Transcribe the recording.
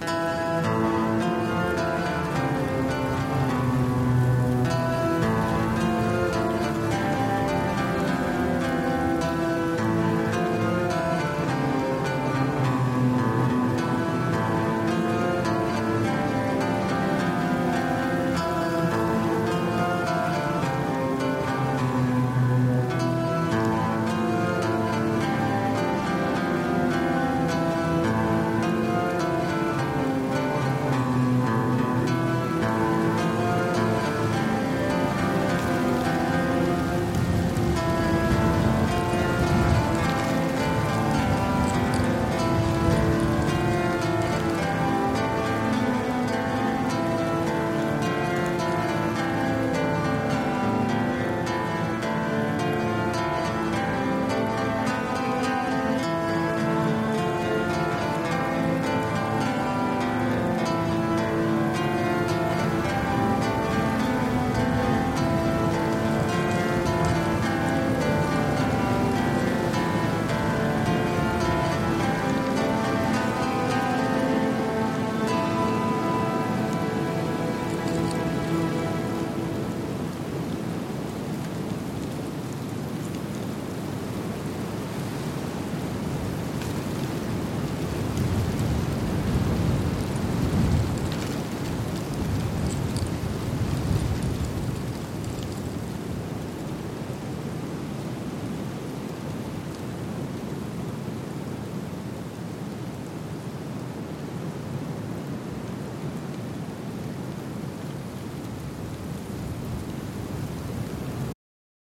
Bye.